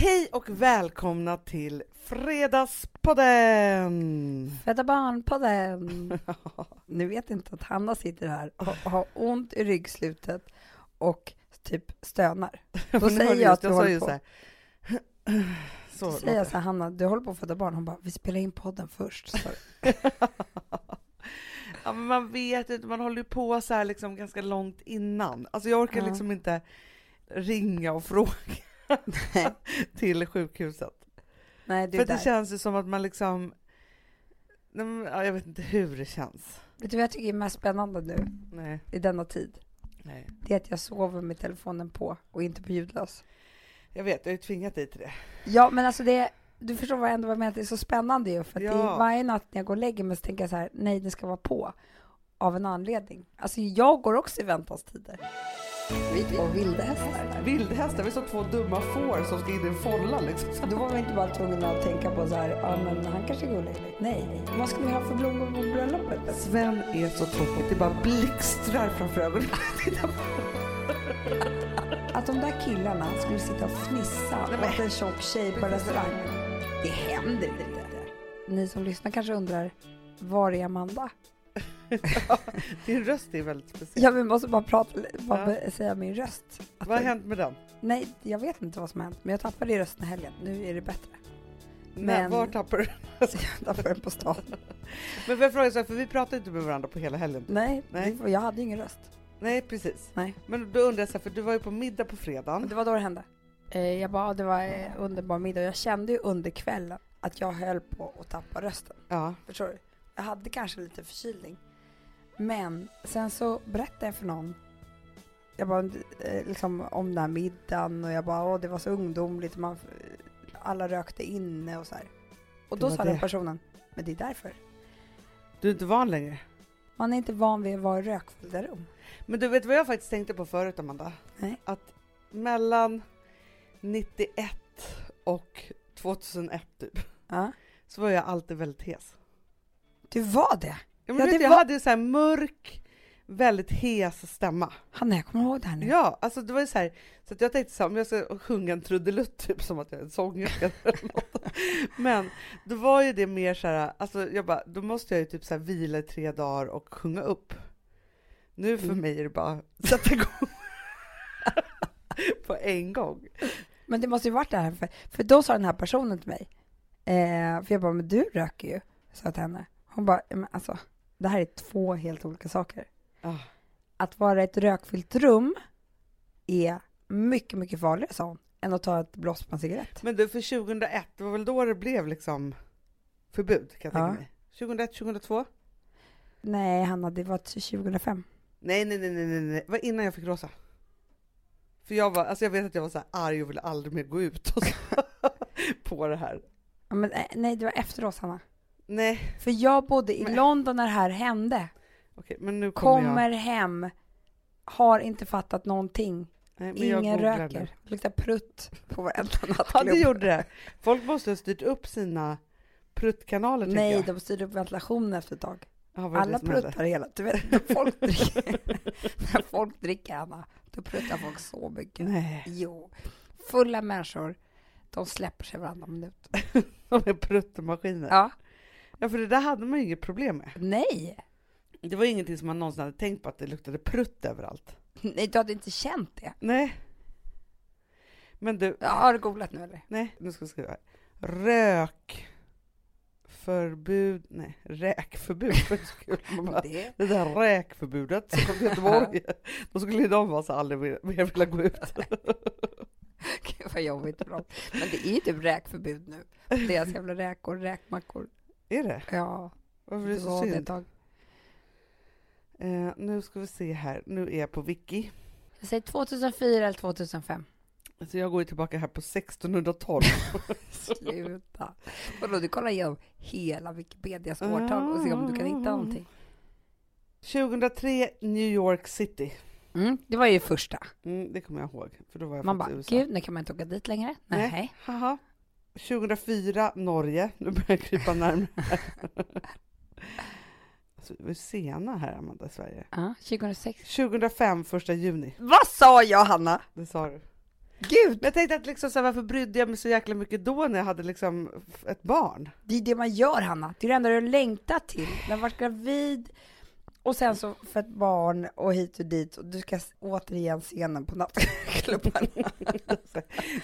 Hej och välkomna till Fredagspodden! Födda barn-podden. Ni vet inte att Hanna sitter här och har ont i ryggslutet och typ stönar. Då säger jag att du sa håller på. så Då säger jag så här, Hanna, du håller på att föda barn. Hon bara, vi spelar in podden först. Ja, men man vet inte, man håller ju på så här liksom ganska långt innan. Alltså jag orkar Ja. liksom inte ringa och fråga till sjukhuset. nej, För är det där. känns ju som att man liksom, ja, jag vet inte hur det känns. Vet du vad jag tycker är mest spännande nu Nej, i denna tid? nej. Det är att jag sover med telefonen på och inte på ljudlös. Jag vet, jag har ju tvingat dig till det. Ja, men alltså det, du förstår vad jag ändå menar, det är så spännande ju. För att det Ja. är varje natt när jag går och lägger mig så tänker jag så här, nej, det ska vara på. Av en anledning. Alltså jag går också i väntanstider. Vi och vilda hästar. Vildhästar, vi som två dumma får som ska in i en folla liksom. Då var vi inte bara tvungna att tänka på så här, ja men han kanske är gullig. Nej, vad ska vi ha för blommor på bröllopet? Sven är så tråkig, det bara blixtrar framför ögonen. Att de där killarna skulle sitta och fnissa Nej, åt en tjock tjej på restaurang. Det händer inte. Ni som lyssnar kanske undrar, var är Amanda? Din röst är väldigt speciell. Ja, vi måste bara prata, bara Ja. säga min röst. Att Vad har den- hänt med den? Nej, jag vet inte vad som har hänt, men jag tappade i rösten i helgen. Nu är det bättre. Men... Men- Var tappar du? Jag tappade den på stan. Men får jag fråga så här, för vi pratade inte med varandra på hela helgen. Nej, Nej. det jag hade ingen röst. Nej, precis. Nej. Men då undrar jag så här, för du var ju på middag på fredagen. Det var då det hände. Eh, jag bara, det var eh, underbar middag. Jag kände ju under kvällen att jag höll på att tappa rösten. Ja. Förstår du? Jag hade kanske lite förkylning. Men sen så berättade jag för någon jag bara, eh, liksom, om den här middagen och jag bara, åh det var så ungdomligt, man, alla rökte inne och så här. Och då sa den det. personen, men det är därför. Du är inte van längre. Man är inte van vid att vara i rökfyllda rum. Men du vet vad jag faktiskt tänkte på förut, Amanda? Nej. Att mellan 91 och 2001 typ, Ja. så var jag alltid väldigt hes. Du var det? Ja, men Ja, det jag var- hade så här mörk, väldigt hes stämma. Hanna, jag kommer ihåg det här nu. Ja, alltså det var ju så här, så att jag tänkte så här, om jag ska sjunga en trudelutt typ som att jag är en sångerska eller något. Men då var ju det mer så här, alltså jag bara, då måste jag ju typ så här vila i tre dagar och sjunga upp. Nu för Mm. mig är det bara sätta igång på en gång. Men det måste ju varit det här, för, för då sa den här personen till mig, eh, för jag bara, men du röker ju, sa jag till henne. Hon bara, men alltså, det här är två helt olika saker. Ah, Att vara i ett rökfyllt rum är mycket, mycket farligare, sa hon, än att ta ett blås på en cigarett. Men du, för 2001, det var väl då det blev liksom förbud kan jag Ja. tänka mig. 2001, 2002? Nej, Hanna, det var till 2005. Nej, nej, nej, nej, nej, det var innan jag fick rosa. För jag var, alltså jag vet att jag var så här arg och ville aldrig mer gå ut och så, på det här. Ja, Men, eh, nej, det var efter oss, Hanna. Nej, För jag bodde i Men- London när det här hände. okej, men nu kommer, Kommer jag. hem, har inte fattat någonting. Nej, men jag Ingen googlar röker. luktar prutt på varenda Ja, nattklubb. det gjorde det. Folk måste ha styrt upp sina pruttkanaler, tycker Nej, jag. de styrde upp ventilationen efter ett tag. Ja, vad är det Alla som hände? pruttar hela... Du vet, när folk dricker, när folk dricker, Anna, då pruttar folk så mycket. Nej, Jo. Fulla människor, de släpper sig varannan minut. de är pruttmaskiner. Ja. Ja, för det där hade man ju inget problem med. Nej. Det var ingenting som man någonsin hade tänkt på att det luktade prutt överallt. Nej, du hade inte känt det. Nej. Men du, Ja, har du googlat nu eller? nej, nu ska vi skriva här. Rök förbud, nej, räkförbud. Så. Man bara, Det. Det där räkförbudet som kom till Göteborg, då skulle ju de alltså aldrig mer, mer vilja gå ut. Gud vad jobbigt för dem. Men det är ju typ räkförbud nu. Deras jävla räkor, räkmackor. Är det? Ja, Varför är det så var det ett synd? tag. Eh, nu ska vi se här, nu är jag på Wiki. Jag säger 2004 eller 2005. Så jag går ju tillbaka här på 1612. Sluta. Vadå, du kollar igenom hela Wikipedias årtal och ser om du kan hitta någonting. 2003, New York City. Mm, det var ju första. Mm, det kommer jag ihåg, för då var jag Man bara, gud, nu kan man inte åka dit längre. Nej. Nej. Haha. 2004, Norge. Nu börjar jag krypa närmare. alltså, vi är sena här, Amanda, i Sverige. Ja, 2006. 2005, första juni. Vad sa jag, Hanna? Det sa du. Gud! Men jag tänkte att liksom, så här, varför brydde jag mig så jäkla mycket då när jag hade liksom ett barn? Det är det man gör, Hanna. Det är det enda du har längtat till. När du varit gravid och sen så för ett barn och hit och dit och du ska återigen scenen på nattklubben.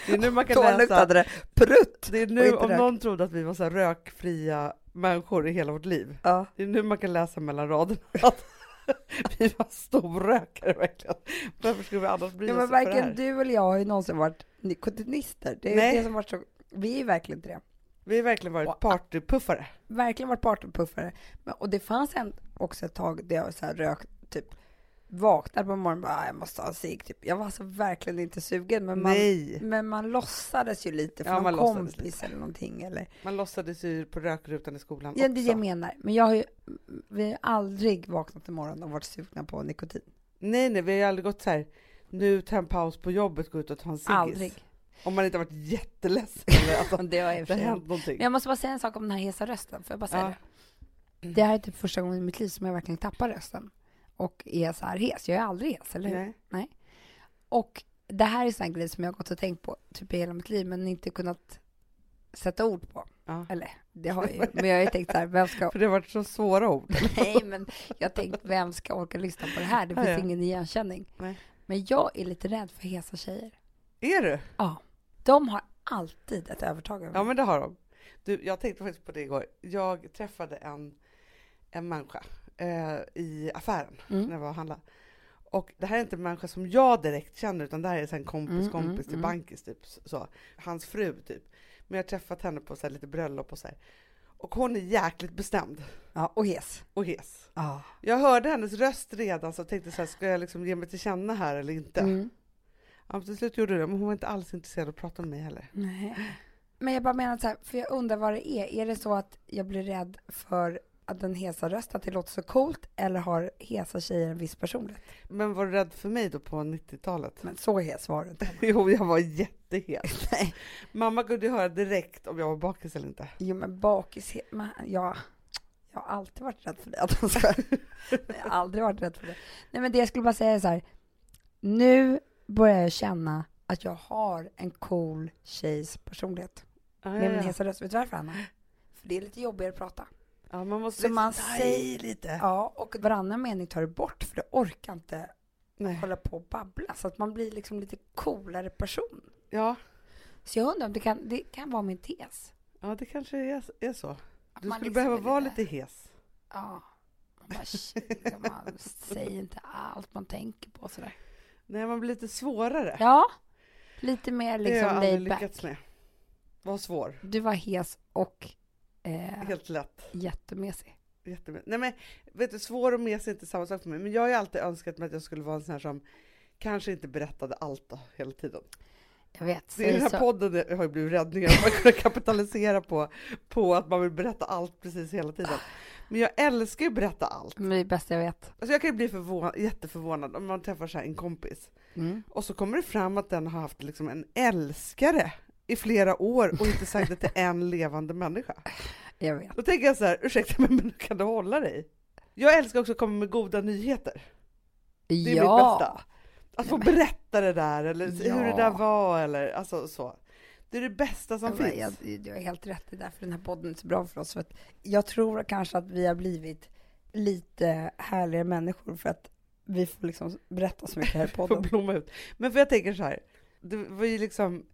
Det är nu man kan Då läsa. luktade det prutt. Det är nu, om rök. någon trodde att vi var så rökfria människor i hela vårt liv. Ja. Det är nu man kan läsa mellan raderna att vi var storrökare verkligen. Varför skulle vi annars bry Ja, men varken du eller jag har ju någonsin varit nikotinister. Det är Nej. det som varit så... Vi är verkligen inte det. Vi har verkligen varit partypuffare. Verkligen varit partypuffare. Men, och det fanns en, också ett tag där jag så här rök, typ vaknade på morgonen och bara, "Ah, jag måste ha en cigg. Typ. Jag var alltså verkligen inte sugen, men man, Nej, men man låtsades ju lite för Ja, någon kompis eller någonting. Eller, man låtsades ju på rökrutan i skolan ja, det också. jag menar. Men jag har ju, vi har aldrig vaknat en morgon och varit sugna på nikotin. Nej, nej, vi har ju aldrig gått så här. Nu ta en paus på jobbet, gå ut och ta en ciggis. Aldrig. Om man inte har varit jätteledsen eller alltså, Det har det har hänt någonting. Men jag måste bara säga en sak om den här hesa rösten. Får jag bara säga Ja. det? Det här är typ första gången i mitt liv som jag verkligen tappar rösten. Och är så här hes. Jag är aldrig hes, eller hur? Nej. Och det här är sån grej som jag har gått och tänkt på typ i hela mitt liv, men inte kunnat sätta ord på. Ja. Eller, det har jag ju. Men jag har ju tänkt så här, vem ska... För det har varit så svåra ord. Nej, men jag har tänkt, vem ska orka lyssna på det här? Det Ja, finns ja. ingen igenkänning. Nej. Men jag är lite rädd för hesa tjejer. Är du? Ja. De har alltid ett övertag över Ja, mig. men det har de. Du, jag tänkte faktiskt på det igår. Jag träffade en, en människa eh, i affären Mm. när jag var och handlade. Och det här är inte en människa som jag direkt känner, utan det här är en kompis Mm, kompis mm, till mm. Bankis, typ. Så. Hans fru, typ. Men jag har träffat henne på så här, lite bröllop och så här. Och hon är jäkligt bestämd Ja, och hes. och hes. Ja. Jag hörde hennes röst redan så tänkte så här, ska jag liksom ge mig till känna här eller inte? Mm. Ja, till slut gjorde det, men hon var inte alls intresserad av att prata med mig heller. Nej. Men jag bara menar så här, för jag undrar vad det är. Är det så att jag blir rädd för att den hesa rösten, att det låter så coolt, eller har hesa tjejer en viss personlighet? Men var du rädd för mig då på 90-talet? Men så hes var du inte. Jo, jag var jättehet. Nej. Mamma kunde höra direkt om jag var bakis eller inte. Jo, men bakis, men jag, jag har alltid varit rädd för det. Jag har aldrig varit rädd för det. Nej, men det jag skulle bara säga är så här, nu börjar jag känna att jag har en cool tjejs personlighet. Ja, Med ja, min hesa röst. Vet du varför, Anna? För det är lite jobbigare att prata. ja man måste Så man säger- lite. Ja, och varannan mening tar du bort, för du orkar inte Nej. hålla på och babbla. Så att man blir liksom lite coolare person. Ja, Så jag undrar om det kan, det kan vara min tes. ja, det kanske är, är så. Att Du man skulle liksom behöva vara lite hes. Ja. Man, bara, man säger inte allt man tänker på sådär. Nej, man blir lite svårare. Ja, lite mer det har jag liksom aldrig laid back. lyckats med. Var svår. Du var hes och eh, Helt lätt. jättemesig. Nej men, vet du, svår och mes är inte samma sak för mig. Men jag har ju alltid önskat mig att jag skulle vara en sån här som kanske inte berättade allt då, hela tiden. Jag vet. Det är den här så, podden har ju blivit räddningen, att man kan kapitalisera på, på att man vill berätta allt precis hela tiden. Men jag älskar ju att berätta allt. men det är det bästa jag vet. Alltså jag kan ju bli förvånad, jätteförvånad om man träffar så här en kompis Mm. och så kommer det fram att den har haft liksom en älskare i flera år och inte sagt det till en levande människa. Jag vet. Då tänker jag så här, ursäkta mig men kan du hålla dig? Jag älskar också att komma med goda nyheter. Det är mitt ja. bästa. Att få Nej, men- berätta det där eller hur det där Ja. var eller alltså så. Det är det bästa som bara, finns. jag, du har helt rätt, det är därför den här podden är så bra för oss. För att jag tror kanske att vi har blivit lite härligare människor för att vi får liksom berätta så mycket här i Får podden. blomma ut. Men för jag tänker så här, det var ju liksom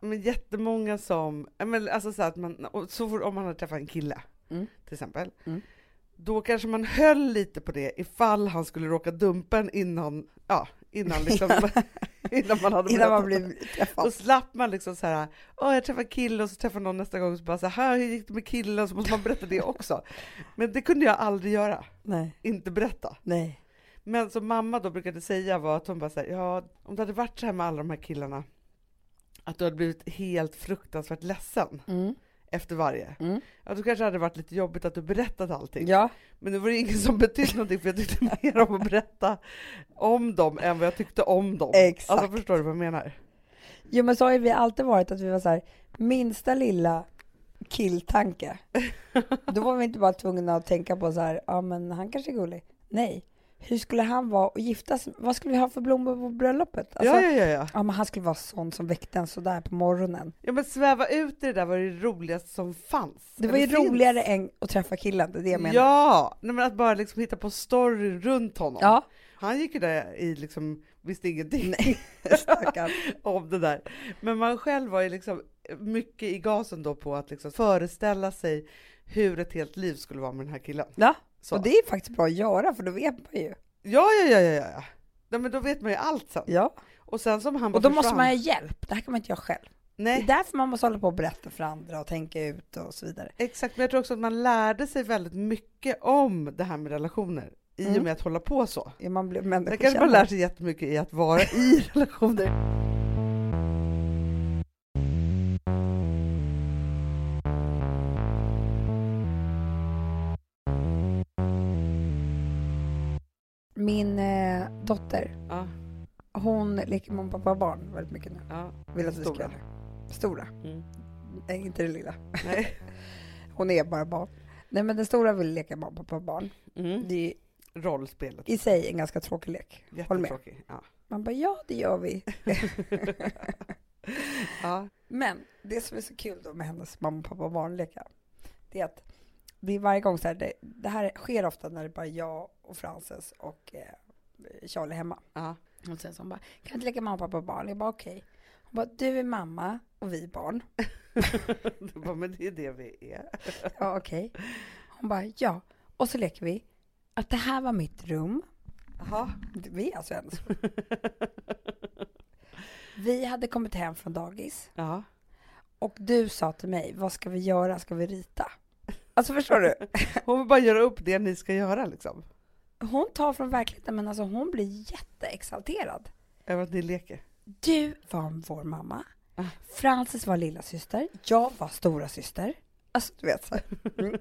men jättemånga som, ja, men alltså så att man, så fort, om man hade träffat en kille Mm. till exempel, Mm. då kanske man höll lite på det ifall han skulle råka dumpa en innan, ja, innan liksom, innan man hade Innan man berättat. blir Då träffad. slapp man liksom så här, åh jag träffade en kille och så träffar någon nästa gång och så bara så här, hur gick det med killen? Så måste man berätta det också. Men det kunde jag aldrig göra, Nej, inte berätta. nej. Men som mamma då brukade säga var att hon bara säger ja om det hade varit så här med alla de här killarna, att du hade blivit helt fruktansvärt ledsen Mm. Efter varje, Mm. ja då kanske det hade varit lite jobbigt att du berättat allting. Ja, Men det var ingen som betydde någonting för jag tyckte mer om att berätta om dem än vad jag tyckte om dem. Exakt. Alltså förstår du vad jag menar? jo, men så har vi alltid varit att vi var så här, minsta lilla killtanke. Då var vi inte bara tvungna att tänka på så här, ja men han kanske är gullig. Nej, hur skulle han vara och giftas? Vad skulle vi ha för blommor på bröllopet? Alltså, ja, ja, ja, ja. men han skulle vara sån som väckte en sådär på morgonen. Ja men sväva ut i det där var det roligaste som fanns. Det var ju finns. roligare än att träffa killen, det är det jag menar. Ja, nej, men att bara liksom hitta på story runt honom. Ja, Han gick ju där i liksom, visste ingenting nej, om det där. Men man själv var ju liksom mycket i gasen då på att liksom föreställa sig hur ett helt liv skulle vara med den här killen. Ja, Så. och det är faktiskt bra att göra för då vet man ju. Ja, ja, ja, ja, ja. Nej, men då vet man ju allt sen. Ja, Och sen som han och då måste försvann- man ha hjälp. Det här kan man inte göra själv. Det är Nej, därför man måste hålla på och berätta för andra och tänka ut och så vidare. exakt. Men jag tror också att man lärde sig väldigt mycket om det här med relationer i och Mm. med att hålla på så. Ja, man blir Sen kanske man lär sig jättemycket i att vara i relationer. Min eh, dotter, Ja, hon leker mamma, pappa, barn väldigt mycket nu. ja. Vill att vi ska Stora. Stora. Mm. Nej, inte det lilla. Nej. Hon är bara barn. Nej, men den stora vill leka mamma, pappa, barn. Mm. Det är Rollspelet. i sig en ganska tråkig lek. Håll med. Jättetråkig. Ja. Man bara, ja, det gör vi. ja. Men det som är så kul då med hennes mamma, pappa och barnlekar, det är att det är varje gång så här, det, det här sker ofta när det är bara jag och Frances och eh, Charlie hemma. ja. Och sen så hon bara, kan du inte leka mamma, pappa och barn? Jag bara, okej. Hon bara, du är mamma och vi är barn. Du bara, men det är det vi är. Ja, okej. Hon bara, ja. Och så leker vi att det här var mitt rum. Jaha. Vi är alltså hennes Vi hade kommit hem från dagis Ja. och du sa till mig, vad ska vi göra? Ska vi rita? Alltså förstår du? Hon vill bara göra upp det ni ska göra liksom. Hon tar från verkligheten men alltså hon blir jätteexalterad. Över att ni leker. Du var vår mamma. Ah. Frances var lilla syster. Jag var stora syster. Alltså du vet så. Mm.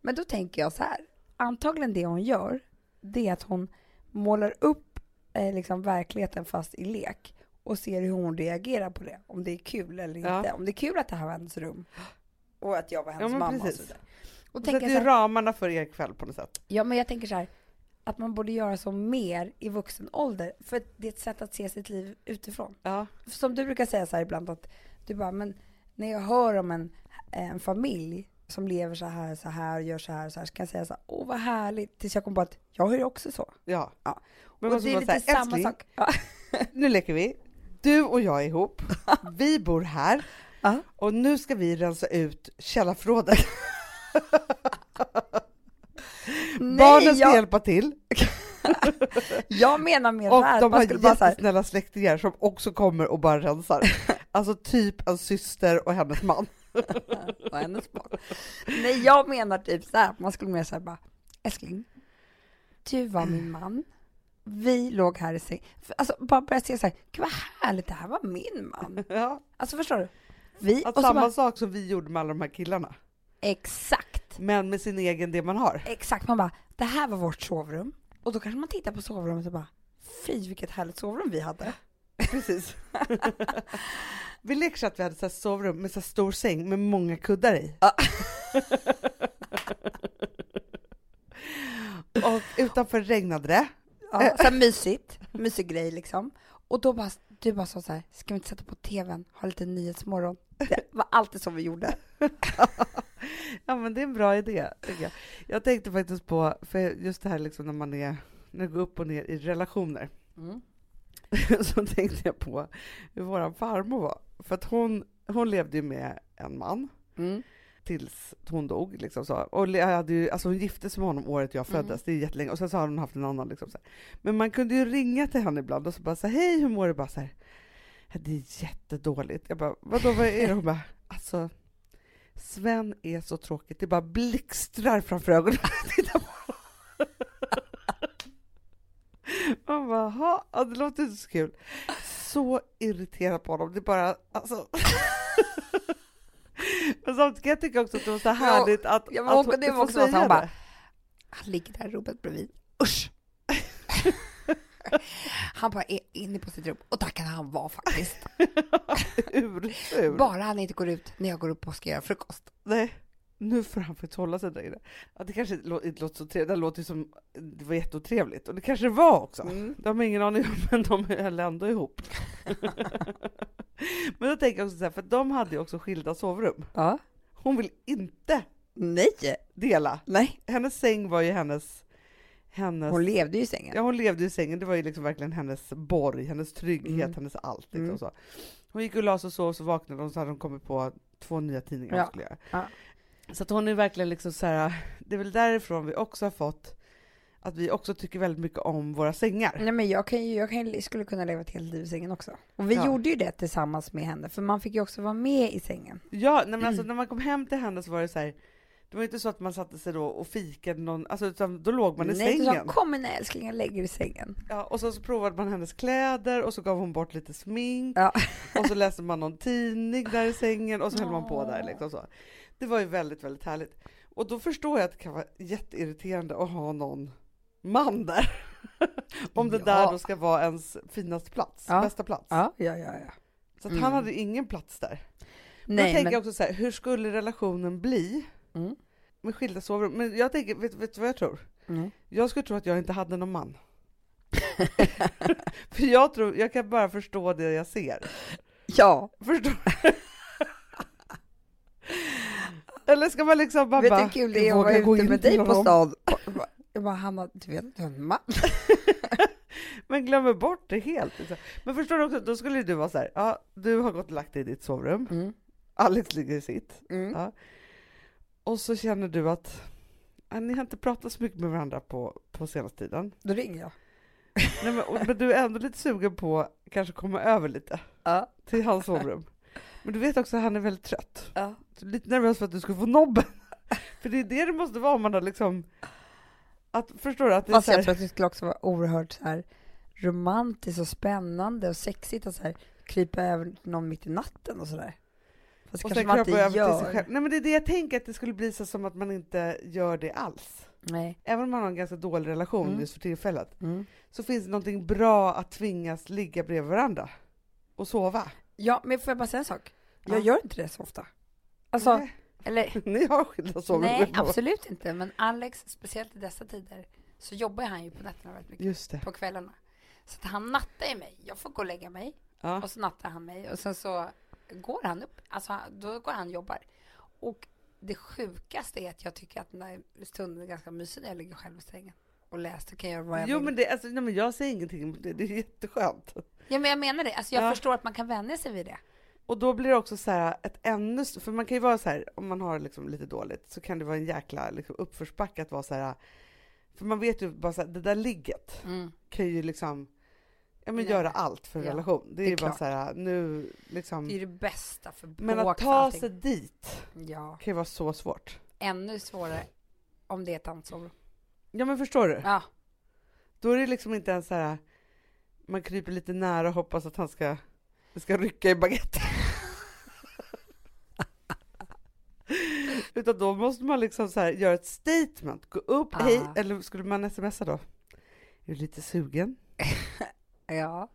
Men då tänker jag så här. Antagligen det hon gör, det är att hon målar upp eh, liksom verkligheten fast i lek och ser hur hon reagerar på det. Om det är kul eller Ja. inte. Om det är kul att det här var hennes rum och att jag var hennes men mamma och precis. så vidare. Och Och tänker sätter jag ju så här, ramarna för er kväll på något sätt. Ja, men jag tänker så här, att man borde göra så mer i vuxen ålder, för det är ett sätt att se sitt liv utifrån. Ja. Som du brukar säga så här ibland, att du bara, men när jag hör om en, en familj som lever så här, så här, gör så här, så här, så kan jag säga så här, åh vad härligt, tills jag kommer på att jag har ju också så. Ja. Ja. Men och det är lite säga, samma sak. Ja. nu leker vi. Du och jag är ihop. Vi bor här. Ja. Och nu ska vi rensa ut källarförrådet. Barnen ska jag, hjälpa till. jag menar mer Och här, de man har så här, jättesnälla släktingar som också kommer och bara rensar. Alltså typ en syster och hennes man. och hennes barn. Nej, jag menar typ så här, man skulle mer säga bara, älskling, du var min man, vi låg här i säng. Alltså bara börja se så här, gud vad härligt, det här var min man. Ja. Alltså förstår du? Vi, Att samma bara, sak som vi gjorde med alla de här killarna. exakt, Men med sin egen det man har. exakt, man bara, det här var vårt sovrum. Och då kanske man tittar på sovrummet och bara, fy vilket härligt sovrum vi hade. Precis. vi lekte så att vi hade så här sovrum med så stor säng med många kuddar i. Och utanför regnade det. Ja, så mysigt, mysig grej liksom. Och då bara, du bara sa så här, ska vi inte sätta på tvn, ha lite nyhetsmorgon? Det var alltid så vi gjorde. Ja men det är en bra idé. tycker Jag. jag tänkte faktiskt på, för just det här liksom när man är, när det går upp och ner i relationer, Mm. så tänkte jag på hur vår farmor var. För att hon, hon levde ju med en man Mm. Tills hon dog. Liksom så. Och hade ju, alltså hon gifte sig med honom året jag Mm. föddes, det är jättelänge. Och sen så har hon haft en annan. Liksom så här. Men man kunde ju ringa till henne ibland och så bara säga hej hur mår du? Bara så här, "Ja, det är jättedåligt. Jag bara, vadå vad är det? Hon bara, alltså Sven är så tråkigt, det bara blixtrar framför ögonen. Man bara, "Ha, ja, det låter inte så kul. Så irriterad på honom, det är bara, alltså. Men samtidigt kan jag tycka också att det var så härligt att, ja, men att också- det var också så att han bara. Han ligger där rummet bredvid. Usch! han bara är inne på sitt rum. Och där kan han vara faktiskt. Ursur. Bara han inte går ut när jag går upp och ska göra frukost. Nej. Nu får han faktiskt hålla sig där inne. Att det kanske inte låter så trevligt, det låter som det var jätteotrevligt. Och det kanske det var också. Mm. De har ingen aning om, men de höll ändå ihop. men då tänker jag också så här, för de hade ju också skilda sovrum. Ja. Hon vill inte Nej. dela. Nej. Hennes säng var ju hennes... hennes Hon levde ju i sängen. Ja, hon levde i sängen. Det var ju liksom verkligen hennes borg, hennes trygghet, Mm. hennes allt. Liksom Mm. så. Hon gick och la sig och sov, så vaknade hon så hade hon kommit på två nya tidningar Ja. hon skulle göra. Ja. Så att hon är verkligen liksom så här, det är väl därifrån vi också har fått att vi också tycker väldigt mycket om våra sängar. Nej men jag, kan ju, jag kan, skulle kunna leva ett helt liv i sängen också. Och vi Ja. gjorde ju det tillsammans med henne, för man fick ju också vara med i sängen. Ja, nej, men alltså Mm. när man kom hem till henne så var det så här, det var inte så att man satte sig då och fikade någon, alltså utan då låg man i Nej, du sängen. sa kom mina älsklingar, lägg er i sängen. Ja, och så, så provade man hennes kläder och så gav hon bort lite smink Ja. och så läste man någon tidning där i sängen och så höll man på där liksom så. Det var ju väldigt, väldigt härligt. Och då förstår jag att det kan vara jätteirriterande att ha någon man där. Om det Ja. där då ska vara ens finaste plats, Ja. bästa plats. Ja, ja, ja. ja. Så Mm. han hade ingen plats där. då Nej, tänker men... jag också så här, hur skulle relationen bli Mm. med skilda sovrum? Men jag tänker, vet, vet du vad jag tror? Mm. Jag skulle tro att jag inte hade någon man. För jag tror, jag kan bara förstå det jag ser. Ja, Förstår Eller ska man liksom bara... vet du hur kul det är att vara ute med dig på stan? Jag bara, Hanna, du vet att du har en man? Men glömmer bort det helt. Liksom. Men förstår du också, då skulle du vara så här, ja, du har gått och lagt dig i ditt sovrum, Mm. Alex ligger i sitt, Mm. Ja. och så känner du att ja, ni har inte pratat så mycket med varandra på, på senaste tiden. Då ringer jag. Nej, men, men du är ändå lite sugen på kanske komma över lite Ja. till hans sovrum. Men du vet också att han är väldigt trött. ja. Lite nervös för att du ska få nobben. för det är det det måste vara om man har liksom... Att, förstår du? Att det är Fast så här, jag tror att det skulle också vara oerhört så här romantiskt och spännande och sexigt att så här krypa över någon mitt i natten och sådär. Fast och kanske man inte över till gör. sig själv. Nej men det är det jag tänker, att det skulle bli så som att man inte gör det alls. Nej. Även om man har en ganska dålig relation Mm. just för tillfället, Mm. så finns det någonting bra att tvingas ligga bredvid varandra och sova. Ja, men får jag bara säga en sak? Jag Ja. gör inte det så ofta. Alltså, Nej, eller Ni har skilda sovrum. nej, absolut inte. Men Alex, speciellt i dessa tider, så jobbar han ju på nätterna väldigt mycket. Just det. På kvällarna. Så att han nattar ju mig. Jag får gå och lägga mig. Ja. Och så nattar han mig. Och sen så går han upp. Alltså, då går han och jobbar. Och det sjukaste är att jag tycker att den där stunden är ganska mysig när jag ligger själv i sängen. Och läser kan jag göra vad jag Jo vill. men det, alltså, nej, men jag säger ingenting om det, det är jätteskönt. Ja, men jag menar det. Alltså, jag Ja. förstår att man kan vänja sig vid det. Och då blir det också så här ett ännu, st- för man kan ju vara så här, om man har liksom lite dåligt, så kan det vara en jäkla liksom, uppförsbacke att vara så här, för man vet ju bara så här, det där ligget Mm. kan ju liksom, ja men Nej. göra allt för en Ja, relation. Det är, ju bara klart. så här, nu liksom, Det är det bästa för men att för ta allting. sig dit Ja, kan ju vara så svårt. ännu svårare om det är ett sovrum. Ja men förstår du? Ja, Då är det liksom inte ens så här, man kryper lite nära och hoppas att han ska, ska rycka i baguetten. Utan då måste man liksom så här göra ett statement, gå upp, Ah. hej, eller skulle man smsa då? Är du lite sugen? ja.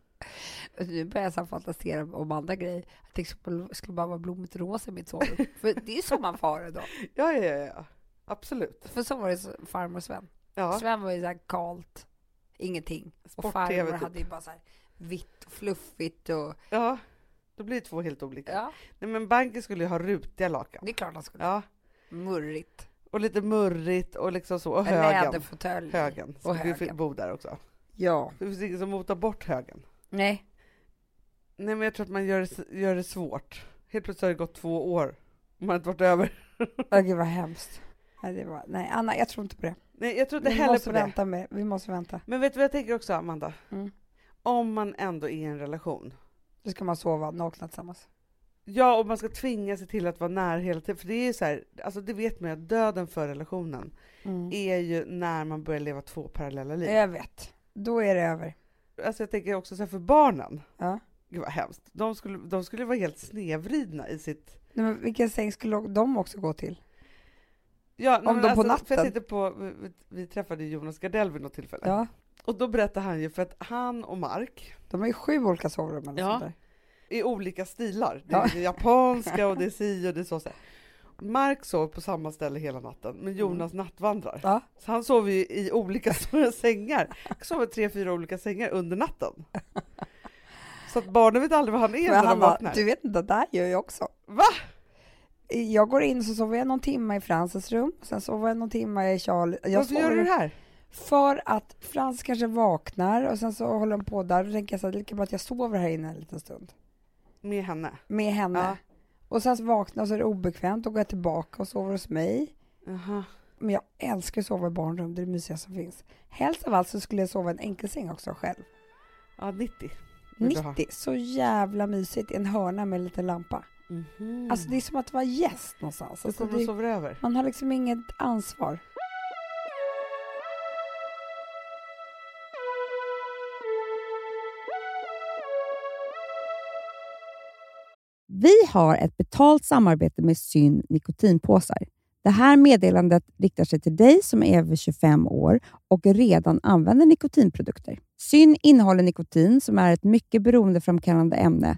Nu börjar jag så fantisera om andra grejer. Att det skulle- bara vara blommigt rosa i mitt sovrum. För det är så man det då. Ja, ja, ja, absolut. För så var det farmor Sven. Ja, Sven var ju så här kalt, ingenting. Och farmor typ. hade ju bara så här vitt och fluffigt och ja, då blir det två helt olika. ja, Nej men banken skulle ju ha rutiga lakan. det är klart han skulle. Ja, Murrigt. och lite murrigt och liksom så, och En högen. läderfåtölj. Högen, Och skulle ju högen. bo där också. Ja. Det finns ingen som motar bort högen. Nej. Nej men jag tror att man gör det, gör det svårt. Helt plötsligt har det gått två år man har inte varit över. Åh gud vad hemskt. Nej, det var, nej, Anna, jag tror inte på det. Nej jag tror inte Vi heller måste på det. vänta med, vi måste vänta. Men vet du vad jag tänker också Amanda? Mm. Om man ändå är i en relation. Då ska man sova nakna tillsammans. Ja, och man ska tvinga sig till att vara nära hela tiden. För det är ju så här, alltså det vet man ju att döden för relationen Mm. är ju när man börjar leva två parallella liv. Jag vet. Då är det över. Alltså jag tänker också så här för barnen. Ja. Gud vad hemskt. De skulle, de skulle vara helt snedvridna i sitt... Nej, men vilken säng skulle de också gå till? Ja, Om men de på För jag natten? sitter på, vi, vi träffade Jonas Gardell vid något tillfälle. Ja. Och då berättade han ju för att han och Mark De har ju sju olika sovrum eller Ja. sånt där. i olika stilar. Det Ja. är det japanska och det är si och det är så. Mark sov på samma ställe hela natten, men Jonas Mm. nattvandrar. Ja. Så han sov ju i olika stora sängar. Han sov i tre, fyra olika sängar under natten. Så att barnen vet aldrig var han är Men när de Hanna, vaknar. du vet inte, det där gör jag också. Va? Jag går in så sover jag någon timme i Frances rum, sen sover jag någon timme i Charlie. Jag Varför gör du det här? För att Frans kanske vaknar och sen så håller de på där. Då tänker jag så här, det är lika bra att jag sover här inne en liten stund. Med henne? Med henne. Ja. Och sen så vaknar och så är det obekvämt. Då går jag tillbaka och sover hos mig. Jaha. Men jag älskar att sova i barnrum, det är det mysigaste som finns. Helst av allt så skulle jag sova i en enkelsäng också själv. Ja, 90. vill du ha. 90, så jävla mysigt. En hörna med en liten lampa. Mhm. Alltså det är som att vara gäst någonstans. Du Alltså, kommer och det, över? man har liksom inget ansvar. Vi har ett betalt samarbete med Syn nikotinpåsar. Det här meddelandet riktar sig till dig som är över 25 år och redan använder nikotinprodukter. Syn innehåller nikotin som är ett mycket beroendeframkallande ämne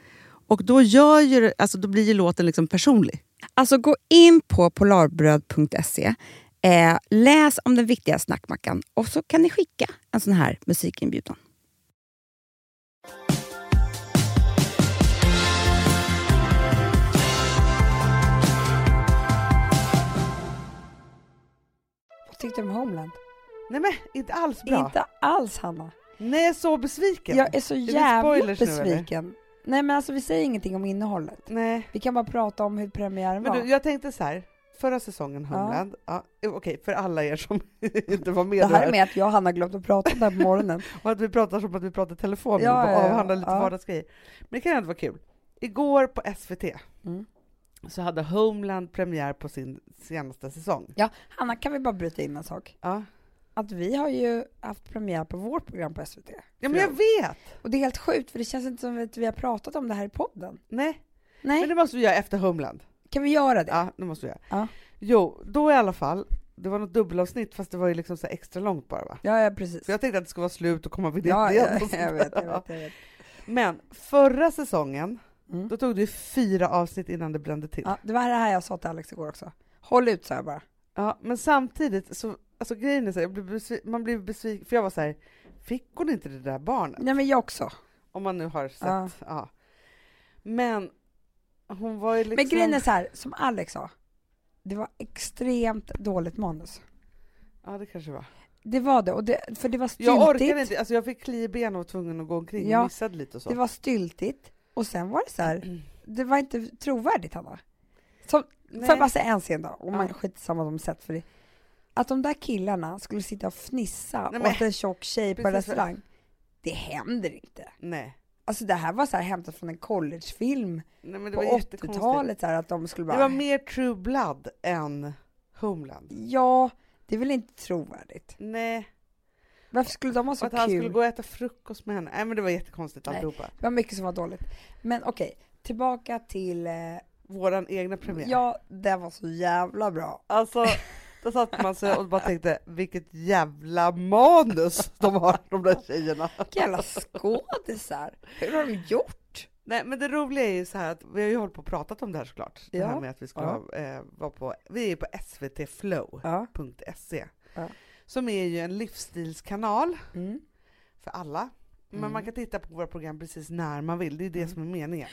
Och då, gör ju, alltså, då blir ju låten liksom personlig. Alltså gå in på polarbröd.se, eh, läs om den viktiga snackmackan och så kan ni skicka en sån här musikinbjudan. Vad tyckte du om Homeland? Nej men inte alls bra. Inte alls Hanna. Nej, jag är så besviken. Jag är så jävla spoilers nu, besviken. Nej men alltså vi säger ingenting om innehållet. Nej. Vi kan bara prata om hur premiären Men var. du, jag tänkte så här, förra säsongen Ja. Homeland, ja. okej för alla er som inte var med det här där, är med att jag och Hanna glömt att prata här på morgonen. och att vi pratar som att vi pratar telefon Ja, och ja, ja. avhandlar lite Ja. vardagsgrejer. Men det kan ändå vara kul. Igår på SVT Mm. så hade Homeland premiär på sin senaste säsong. Ja, Hanna kan vi bara bryta in en sak? Ja, Att vi har ju haft premiär på vårt program på SVT. ja men jag vet! Och det är helt sjukt för det känns inte som att vi har pratat om det här i podden. Nej, Nej, men det måste vi göra efter Homeland. kan vi göra det? Ja, det måste vi göra. Ja. Jo, då i alla fall, det var något dubbelavsnitt fast det var ju liksom så extra långt bara va? Ja, ja precis. För jag tänkte att det skulle vara slut och komma vid Ja, ja, jag vet, jag vet, jag vet. Men förra säsongen, Mm. då tog det ju fyra avsnitt innan det brände till. Ja. Ja, det var det här jag sa till Alex igår också. Håll ut sa jag bara. men samtidigt, så, alltså grejen är så här, jag blev besvi- man blir besviken, för jag var så här, fick hon inte det där barnet? Nej men jag också. Om man nu har sett, Ja. ja. Men hon var ju liksom... Men grejen är så här, som Alex sa. Det var extremt dåligt manus. Ja, det kanske var. Det var det, och det för det var styltigt. Jag orkade inte, alltså jag fick kli i benen och var tvungen att gå omkring, Ja, jag missade lite och så. Det var styltigt. Och sen var det så här, det var inte trovärdigt Hanna. Som, får jag bara säga en scen då? Om man Ja. skiter samma de sett för det. Att de där killarna skulle sitta och fnissa Nej, åt en tjock tjej på en Precis. restaurang. Det händer inte. Nej. Alltså det här var så här hämtat från en collegefilm Nej men det på var jättekonstigt. 80-talet så här att de skulle bara... Det var mer true blood än Homeland. Ja, det är väl inte trovärdigt. Nej, Varför skulle de ha och så att han kul? skulle gå och äta frukost med henne. Nej men det var jättekonstigt Nej. alltihopa. Det var mycket som var dåligt. Men okej, tillbaka till... Eh, Våran egna premiär. ja, det var så jävla bra. Alltså, då satt man sig och bara tänkte, vilket jävla manus de har, de där tjejerna. Vilka jävla skådisar. Hur har de gjort? Nej men det roliga är ju så här att vi har ju hållit på och pratat om det här såklart. Det Ja. här med att vi ska Ja. ha, eh, vara på, vi är på svtflow.se. Ja. Som är ju en livsstilskanal Mm. för alla. Men Mm. man kan titta på våra program precis när man vill, det är det som är meningen.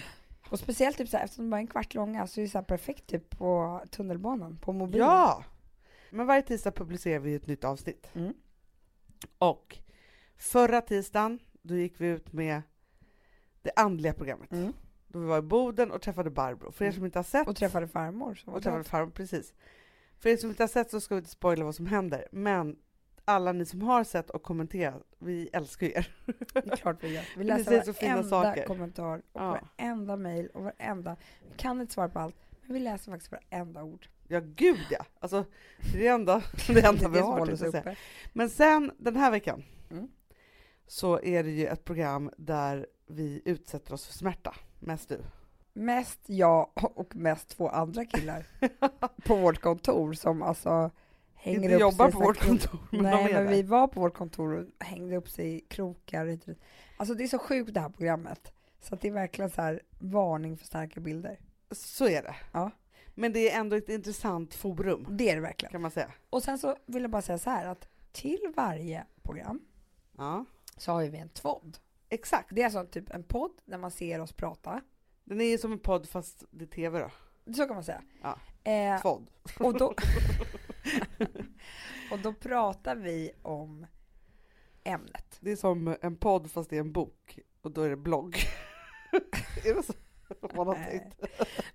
Och speciellt typ så här, eftersom de bara är en kvart långa så är det så perfekt typ på tunnelbanan, på mobilen. Ja! Men varje tisdag publicerar vi ett nytt avsnitt. Mm. Och förra tisdagen, då gick vi ut med det andliga programmet. Mm. Då vi var i Boden och träffade Barbro. För er Mm. som inte har sett, Och träffade farmor. Och träffade farmor, precis. För er som inte har sett så ska vi inte spoila vad som händer. Men alla ni som har sett och kommenterat, vi älskar er. Det klart vi gör. Vi läser säger så fina varenda saker. kommentar och Ja. varenda mejl och varenda... Vi kan inte svara på allt, men vi läser faktiskt varenda ord. Ja, gud ja! Alltså, det är det enda, det enda vi det har. säga. uppe. Men sen den här veckan Mm. så är det ju ett program där vi utsätter oss för smärta, mest du. Mest jag och mest två andra killar på vårt kontor som alltså hänger Inte upp jobbar sig på vårt kontor, men Nej, men vi var på vårt kontor och hängde upp sig i krokar. Alltså det är så sjukt det här programmet. Så det är verkligen så här varning för starka bilder. Så är det. Ja. Men det är ändå ett intressant forum, Det är det verkligen. kan man säga. Och sen så vill jag bara säga så här att till varje program Ja, så har vi en tvådd. exakt. Det är alltså typ en podd där man ser oss prata. Den är ju som en podd fast det är tv då. Så kan man säga. Ja. Eh, Tvådd. och, då, och då pratar vi om ämnet. Det är som en podd fast det är en bok och då är det blogg. är det så? Man har tänkt.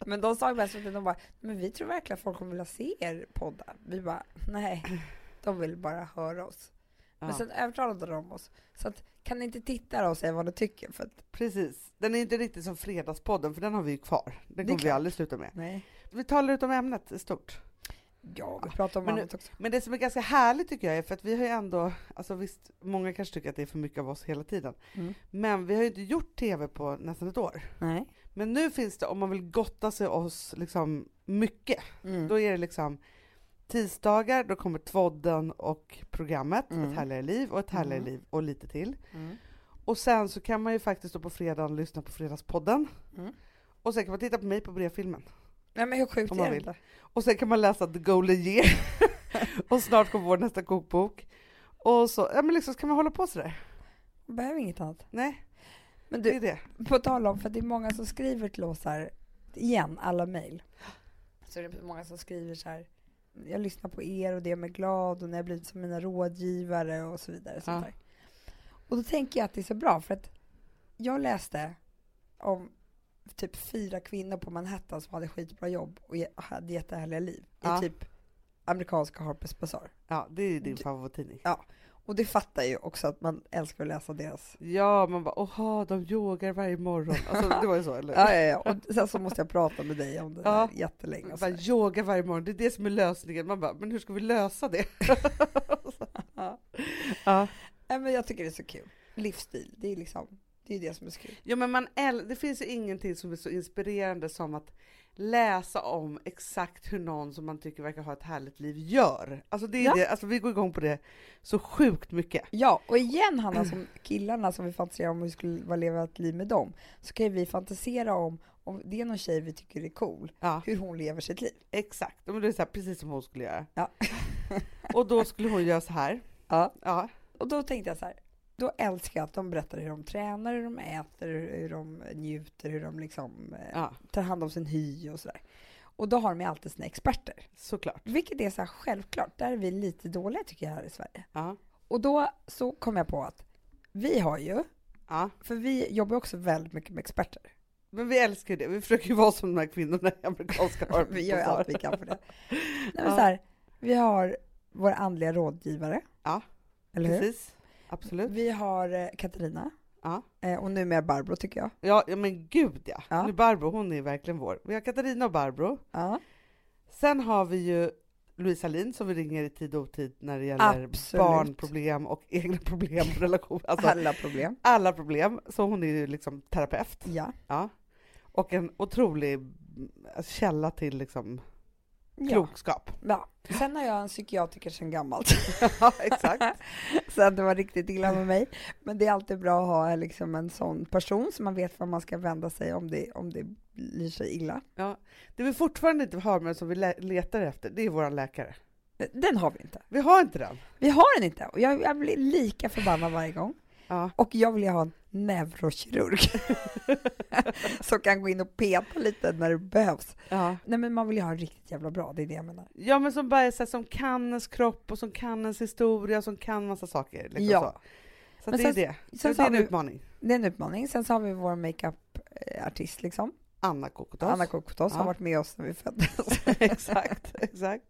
Men de sa bäst att de bara, men vi tror verkligen att folk kommer vilja se er podda. Vi bara, nej, de vill bara höra oss. Men Ja. sen övertalade de oss. Så att kan ni inte titta och säga vad ni tycker? För att, Precis. Den är inte riktigt som Fredagspodden, för den har vi ju kvar. Den kommer vi aldrig sluta med. nej. Vi talar ut om ämnet i stort. Ja, vi pratar om Men annat också. Men det som är ganska härligt tycker jag är för att vi har ju ändå, alltså visst, många kanske tycker att det är för mycket av oss hela tiden. Mm. Men vi har ju inte gjort tv på nästan ett år. Nej. Men nu finns det, om man vill gotta sig oss liksom mycket, Mm. då är det liksom tisdagar, då kommer Tvodden och programmet Mm. Ett härligare liv och Ett härligare Mm. liv och lite till. Mm. Och sen så kan man ju faktiskt då på fredagen lyssna på Fredagspodden. Mm. Och sen kan man titta på mig på brevfilmen. Nej men hur sjukt Om är man vill. inte? Och sen kan man läsa The Golden Year. och snart kommer vår nästa kokbok. Och så, ja men liksom, ska man hålla på sådär? Behöver inget annat. Nej, Men det du, är det. på tal om, för det är många som skriver till oss här, igen, alla mejl. Så är det många som skriver så här, jag lyssnar på er och det gör mig glad och ni har blivit som mina rådgivare och så vidare. Sånt Ja. Och då tänker jag att det är så bra för att jag läste om typ fyra kvinnor på Manhattan som hade skitbra jobb och hade jättehärliga liv Ja. i typ amerikanska Harper's Bazaar. Ja, det är din favorittidning. Och det fattar ju också att man älskar att läsa deras Ja, man bara åha, de yogar varje morgon. Alltså det var ju så, eller? Ja, ja, ja. Och sen så måste jag prata med dig om det Ja. där jättelänge. Bara sådär. yoga varje morgon, det är det som är lösningen. Man bara, men hur ska vi lösa det? Ja. ja. Nej, men jag tycker det är så kul. Livsstil, det är liksom, det är det som är så kul. ja, men man äl- det finns ju ingenting som är så inspirerande som att läsa om exakt hur någon som man tycker verkar ha ett härligt liv gör. Alltså, det är Ja. det, alltså vi går igång på det så sjukt mycket. Ja, och igen Hanna, som killarna som vi fantiserar om hur vi skulle leva ett liv med dem, så kan ju vi fantisera om, om det är någon tjej vi tycker är cool, Ja. hur hon lever sitt liv. Exakt, men det är så här, precis som hon skulle göra. Ja. och då skulle hon göra så här. Ja. Ja, Och då tänkte jag så här, då älskar jag att de berättar hur de tränar, hur de äter, hur de njuter, hur de liksom eh, ja tar hand om sin hy och sådär. Och då har de ju alltid sina experter. såklart. Vilket är så här självklart, där är vi lite dåliga tycker jag här i Sverige. Ja, Och då så kom jag på att vi har ju, ja. för vi jobbar också väldigt mycket med experter. Men vi älskar det. Vi försöker ju vara som de här kvinnorna i amerikanska Harper's Vi gör allt vi kan för det. Nej, men så här, vi har våra andliga rådgivare. Ja, Eller hur? Absolut. Vi har eh, Katarina. Ja. Eh, och numera Barbro tycker jag. Ja, ja men gud ja. Ja. Nu Barbro, hon är verkligen vår. Vi har Katarina och Barbro. Ja, Sen har vi ju Louise Hallin som vi ringer i tid och otid när det gäller Absolut. barnproblem och egna problem och relation. Alltså alla problem. alla problem. Så hon är ju liksom terapeut. Ja. Ja. Och en otrolig mm, källa till liksom. Klokskap. ja. Sen har jag en psykiatriker sedan gammalt. ja, exakt. så att det var riktigt illa med mig. Men det är alltid bra att ha liksom en sån person så man vet var man ska vända sig om det, om det blir sig illa. Det vi fortfarande inte har men som vi le- letar efter, det är vår läkare. Den har vi inte. Vi har inte den. Vi har den inte och jag, jag blir lika förbannad varje gång. Ja. Och jag vill ha en neurokirurg som kan gå in och peta lite när det behövs. Ja. Nej men man vill ju ha en riktigt jävla bra, det är det jag menar. ja, men som bara är så här, som kan ens kropp och som kan ens historia och som kan massa saker. Liksom Ja. Så, så det är sen- det. sen Så det är en vi- utmaning. Det är en utmaning. Sen så har vi vår makeup-artist liksom. Anna Kokotos. Anna Kokotos Ja. har varit med oss när vi föddes. exakt, exakt.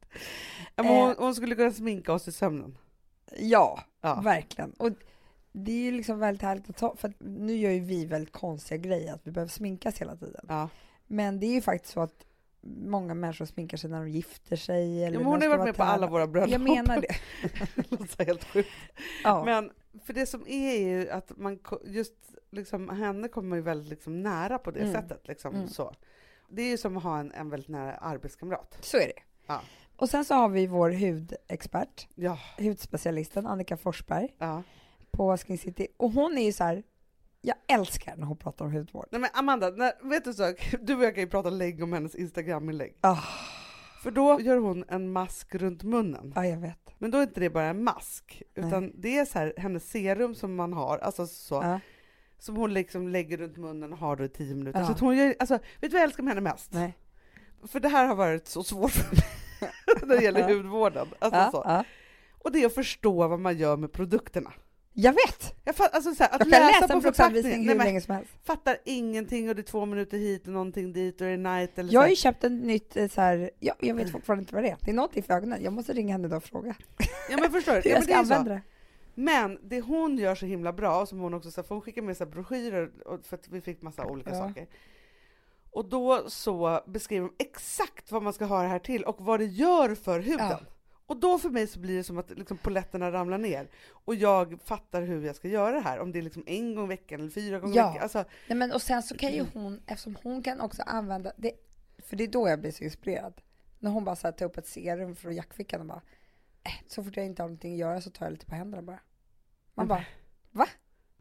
Ja, men Eh. hon, hon skulle kunna sminka oss i sömnen. ja, Ja. verkligen. Och det är ju liksom väldigt härligt att ta, för nu gör ju vi väldigt konstiga grejer, att vi behöver sminkas hela tiden. Ja. Men det är ju faktiskt så att många människor sminkar sig när de gifter sig. Eller Ja, hon har ska varit med på alla våra bröllop. Jag menar det. det låter helt sjukt. Ja. Men för det som är ju att man just liksom, henne kommer ju väldigt liksom nära på det Mm. sättet. Liksom, Mm. så. Det är ju som att ha en, en väldigt nära arbetskamrat. Så är det. Ja. Och sen så har vi vår hudexpert, Ja, hudspecialisten Annika Forsberg ja. På Skin City. Och hon är ju så här, jag älskar när hon pratar om hudvård. Nej men Amanda, när, vet du så, du och jag kan ju prata länge om hennes Instagram-inlägg. Ah, För då gör hon en mask runt munnen. ja, jag vet. Men då är inte det bara en mask, utan det är så här hennes serum som man har, alltså så, Ja. som hon liksom lägger runt munnen och har då i tio minuter. Ja. Så att hon gör, alltså, vet du vad jag älskar med henne mest? Nej. För det här har varit så svårt för mig när det gäller hudvården. Alltså Ja, så. Och det är att förstå vad man gör med produkterna. Jag vet! Jag, fatt, alltså så här, att Jag kan läsa på en förpackningen, hur länge som helst. fattar ingenting och det är två minuter hit och någonting dit och det är night eller Jag har ju köpt en nytt eh, så här, ja, jag vet fortfarande inte vad det är. Det är någonting för ögonen. Jag måste ringa henne idag och fråga Ja men förstår du? hur Ja, jag men ska använda det. Men det hon gör så himla bra, som hon också sa, för hon skickar med så broschyrer för att vi fick massa olika Ja. saker. Och då så beskriver de exakt vad man ska ha det här till och vad det gör för huden. Ja. Och då för mig så blir det som att liksom poletterna ramlar ner och jag fattar hur jag ska göra det här. Om det är liksom en gång i veckan eller fyra gånger i Ja. veckan. Alltså, Nej, men och sen så kan ju hon, eftersom hon kan också använda det, för det är då jag blir så inspirerad. När hon bara så här, tar upp ett serum från jackfickan och bara, äh, så fort jag inte har någonting att göra så tar jag lite på händerna bara. Man bara, va?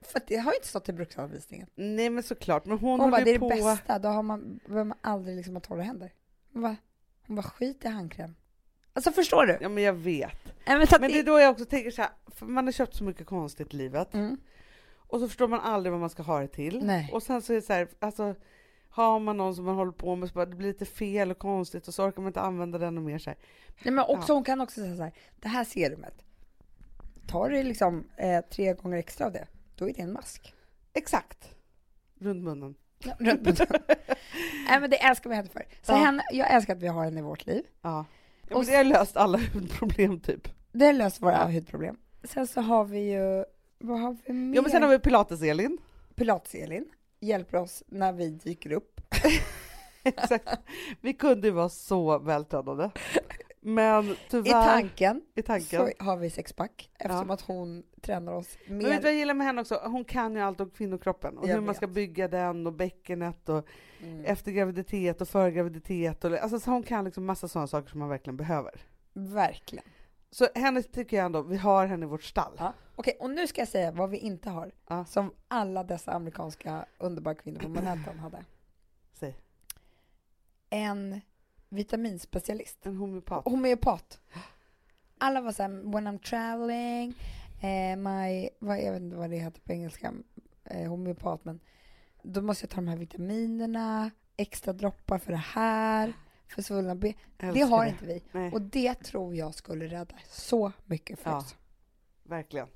För det har ju inte stått i bruksanvisningen. nej men såklart, men hon, Hon bara, det är på... det bästa, då har man, behöver man aldrig liksom ha torra händer. Hon bara, hon bara, skit i handkräm. Alltså förstår du? Ja men jag vet. Nej, men Men det är då jag också tänker så här, för man har köpt så mycket konstigt i livet. Mm. Och så förstår man aldrig vad man ska ha det till. Nej. Och sen så är det så här, alltså har man någon som man håller på med så bara, det blir lite fel och konstigt och så orkar man inte använda den och mer så här. Nej, men också, Ja. hon kan också säga så här, det här serumet, tar du liksom eh, tre gånger extra av det, då är det en mask. Exakt. Runt munnen. Ja, runt munnen. Nej men det älskar vi henne för. Så Ja. henne, jag älskar att vi har henne i vårt liv. Ja. Ja men det har löst alla hudproblem typ. Det har löst våra hudproblem. Sen så har vi ju, vad har vi mer? Ja men sen har vi Pilates-Elin. Pilates-Elin, hjälper oss när vi dyker upp. Exakt. Vi kunde ju vara så vältränade. Men I tyvärr, tanken, i tanken. så har vi sexpack eftersom att hon tränar oss Men vet du vad mer. jag gillar med henne också? Hon kan ju allt om kvinnokroppen och Jag hur man ska vet. bygga den och bäckenet och Mm. efter graviditet och före graviditet. Och, alltså, så hon kan liksom massa sådana saker som man verkligen behöver. Verkligen. Så henne tycker jag ändå, vi har henne i vårt stall. Ja. Okej, och nu ska jag säga vad vi inte har. Ja. Som alla dessa amerikanska underbara kvinnor på Manhattan hade. Säg. En vitaminspecialist. En homeopat. Homeopat. Alla var såhär, when I'm traveling, eh, my, vad, jag vet inte vad det heter på engelska, eh, homeopat, men då måste jag ta de här vitaminerna, extra droppar för det här, för svullna ben. Det har inte vi. Nej, Och det tror jag skulle rädda så mycket för Ja. oss. verkligen.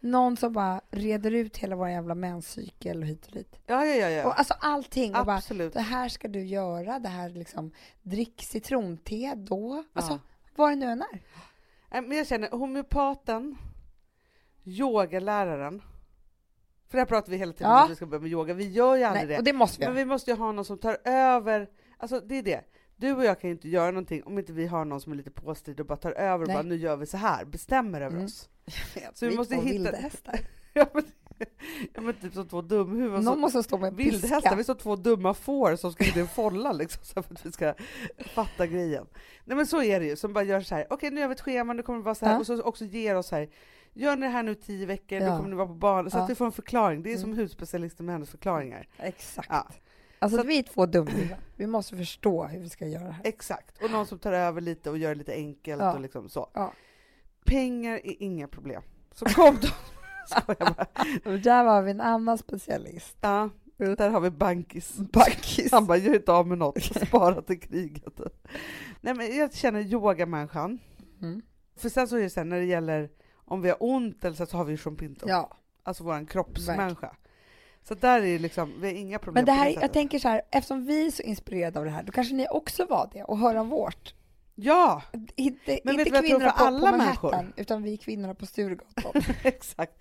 Någon som bara reder ut hela vår jävla menscykel och hit och dit. Ja, ja, ja. ja. Och alltså allting. Och bara, Absolut. det här ska du göra, det här liksom, drick citronte då. Alltså, Ja. vad det nu än är. Men jag känner homeopaten, yogaläraren, för det här pratar vi hela tiden om Ja. att vi ska börja med yoga. Vi gör ju aldrig Nej, det. och det måste vi Men vi måste ju ha någon som tar över, alltså det är det. Du och jag kan ju inte göra någonting om inte vi har någon som är lite påstridig och bara tar över och Nej. bara nu gör vi så här, bestämmer över Mm. oss. Så vi måste två hitta- vildhästar. Ja men, ja, men typ som två dumhuvuden. Någon måste stå med en vildhästar, piska. vi är som två dumma får som ska in i en folla liksom, så för att vi ska fatta grejen. Nej men så är det ju, som bara gör så här. okej nu gör vi ett schema, nu kommer det vara så här, Ja. och så också ger oss så här, gör ni det här nu tio veckor, då Ja. kommer ni vara på barn, så Ja. att vi får en förklaring. Det är som Mm. hudspecialisten med hennes förklaringar. Exakt. Ja. Alltså Så att- vi är två dumhuvuden. Vi måste förstå hur vi ska göra det här. Exakt, och någon som tar över lite och gör det lite enkelt Ja. och liksom så. Ja. Pengar är inga problem. Så kom då! Där var vi en annan specialist. Ja, där har vi bankis. Backis. Han bara, gör inte av med något, spara till kriget. Nej men jag känner yogamänniskan. Mm. För sen så är det så här, när det gäller om vi har ont eller så, så har vi ju Jean Pinto. Ja, Alltså våran kroppsmänniska. Så där är det liksom, vi har inga problem men det här, det jag tänker så här, eftersom vi är så inspirerade av det här, då kanske ni också var det och hör om vårt. Ja, Inte, Men inte kvinnorna på, alla på Manhattan, människor? utan vi kvinnorna på Sturegatan. exakt.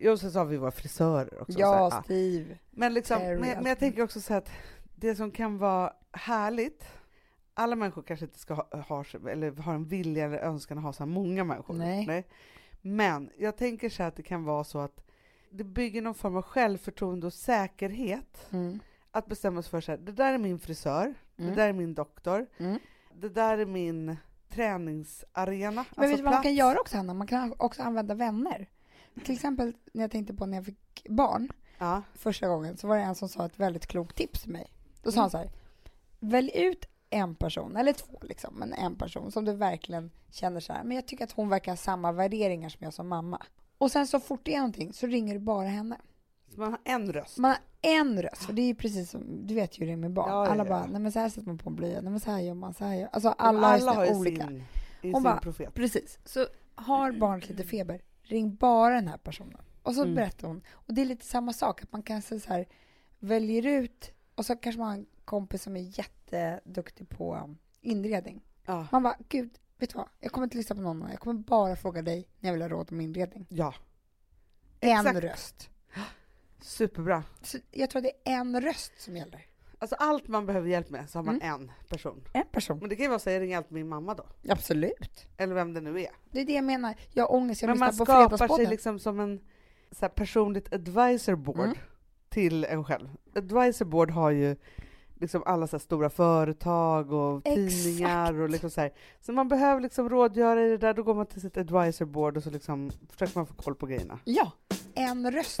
Sen så har vi våra frisörer också. så ja, ja. Steve. Men, liksom, men, men jag tänker också så att det som kan vara härligt, alla människor kanske inte ska ha, ha, eller har en vilja eller önskan att ha så här många människor. Nej. Men jag tänker så här att det kan vara så att det bygger någon form av självförtroende och säkerhet Mm. att bestämma sig för så här, det där är min frisör, det Mm. där är min doktor, Mm. Det där är min träningsarena. Men alltså vet du vad man kan göra också, Hanna? Man kan också använda vänner. Till exempel när jag tänkte på när jag fick barn Ja, första gången så var det en som sa ett väldigt klokt tips till mig. Då sa Mm. han så här, välj ut en person, eller två liksom, men en person som du verkligen känner så här, men jag tycker att hon verkar ha samma värderingar som jag som mamma. Och sen så fort det är någonting så ringer du bara henne. Man har en röst. Man har en röst, för det är ju precis som, du vet ju det med barn. Ja, alla ja. bara, nej men så här sätter man på en blöja, nej men så här gör man, så här gör Alltså alla, alla, har ju olika. sin, Hon sin bara, profet. Precis. Så har barnet lite feber, ring bara den här personen. Och så Mm. berättar hon. Och det är lite samma sak, att man kanske så här väljer ut och så kanske man har en kompis som är jätteduktig på um, inredning. Ja. Man bara, gud, vet du vad? Jag kommer inte lyssna på någon annan. Jag kommer bara fråga dig när jag vill ha råd om inredning. ja, En Exakt. röst. Superbra. Så jag tror det är en röst som gäller. Alltså allt man behöver hjälp med så har man Mm. en person. En person. Men det kan ju vara så jag ringer alltid min mamma då. Absolut. Eller vem det nu är. Det är det jag menar. Jag har ångest, jag Men man lyssnar på skapar sig Fredagspodden. liksom som en så här, personligt advisor board Mm. till en själv. Advisor board har ju liksom alla så här stora företag och tidningar och liksom så här. Så man behöver liksom rådgöra i det där, då går man till sitt advisor board och så liksom försöker man få koll på grejerna. Ja, en röst.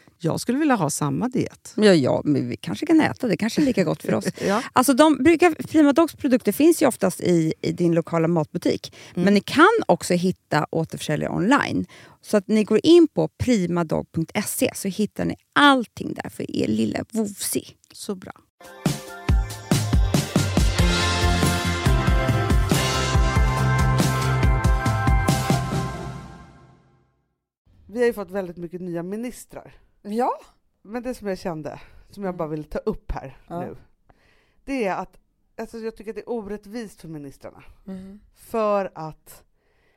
Jag skulle vilja ha samma diet. Ja, ja, men vi kanske kan äta det. kanske är lika gott för oss. Ja. Alltså de brukar, Prima Dogs produkter finns ju oftast i, i din lokala matbutik. Mm. Men ni kan också hitta återförsäljare online. Så att ni går in på primadog.se så hittar ni allting där för er lilla vovsi. Så bra. Vi har ju fått väldigt mycket nya ministrar. Ja. Men det som jag kände, som jag bara vill ta upp här Ja. nu, det är att alltså jag tycker att det är orättvist för ministrarna. Mm. För att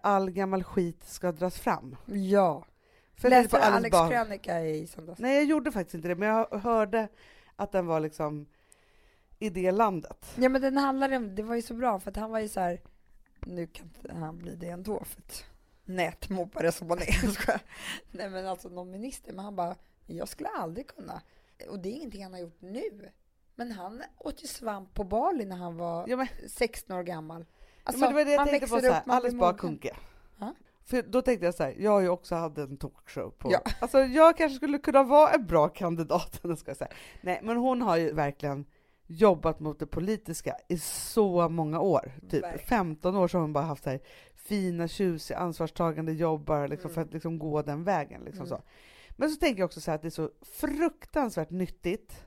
all gammal skit ska dras fram. Ja. För Läste på Alex Bah- krönika i söndags? Nej, jag gjorde faktiskt inte det, men jag hörde att den var liksom i det landet. Ja men den handlade om, det var ju så bra för att han var ju så här. nu kan inte han bli det ändå för att nätmobbare som han är. Nej men alltså någon minister, men han bara, jag skulle aldrig kunna. Och det är ingenting han har gjort nu. Men han åt ju svamp på Bali när han var Ja, men, 16 år gammal. ja, Alltså, men det var det jag tänkte på, så här, Alice Bah. Kuhnke. Ja. För då tänkte jag så här, jag har ju också hade en talkshow på... Ja. Alltså jag kanske skulle kunna vara en bra kandidat, ska jag säga. Nej, men hon har ju verkligen jobbat mot det politiska i så många år. Typ Verkligen. 15 år så har hon bara haft så här fina, tjusiga, ansvarstagande jobb bara liksom för Mm. att liksom gå den vägen. Liksom Mm. så. Men så tänker jag också så här att det är så fruktansvärt nyttigt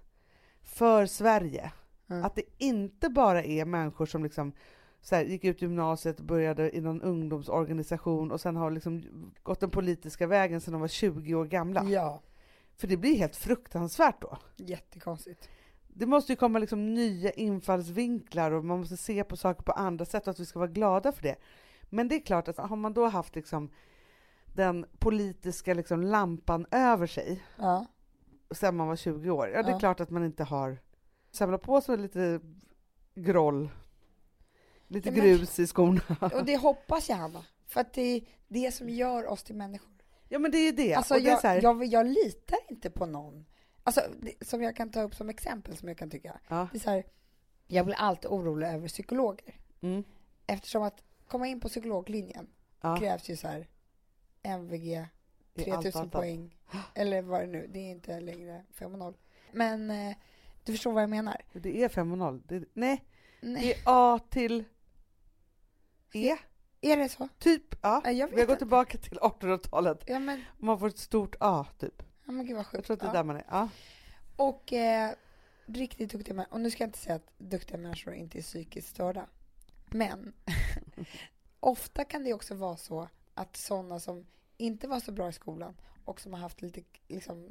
för Sverige Mm. att det inte bara är människor som liksom så här, gick ut gymnasiet och började i någon ungdomsorganisation och sen har liksom gått den politiska vägen sedan de var 20 år gamla. Ja, För det blir helt fruktansvärt då. jättekonstigt. Det måste ju komma liksom nya infallsvinklar och man måste se på saker på andra sätt och att vi ska vara glada för det. Men det är klart att har man då haft liksom den politiska liksom lampan över sig Ja. sedan man var 20 år, ja det är Ja. klart att man inte har samlat på sig lite groll, lite Ja, men- grus i skorna. Och det hoppas jag Hanna. För att det är det som gör oss till människor. Ja men det är ju det. Alltså och det är jag, så här, jag, jag litar inte på någon. Alltså, det, som jag kan ta upp som exempel, som jag kan tycka. ja, Det är så här, jag blir alltid orolig över psykologer. mm, Eftersom att komma in på psykologlinjen ja, krävs ju så här MVG, i allt, 3000 allt, allt. poäng. Eller vad det nu, det är inte längre 5 och 0. Men eh, du förstår vad jag menar? Det är 5 och 0. Det, nej, det Nej. är A till E. Är det så? Typ, ja. Jag Vi har gått tillbaka till 1800-talet. Ja men, Man får ett stort A, typ. ja, men gud vad Jag sjukt. tror att det är Ja. där man är. Ja. Och eh, riktigt duktiga människor, och nu ska jag inte säga att duktiga människor inte är psykiskt störda. Men ofta kan det också vara så att sådana som inte var så bra i skolan och som har haft lite liksom,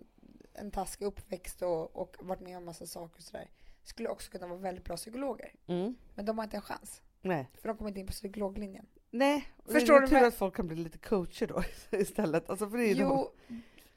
en taskig uppväxt och, och varit med om massa saker och sådär skulle också kunna vara väldigt bra psykologer. Mm. Men de har inte en chans, Nej. för de kommer inte in på psykologlinjen. Nej, Förstår det är du tur att folk kan bli lite coacher då istället. Alltså för det är de- Jo,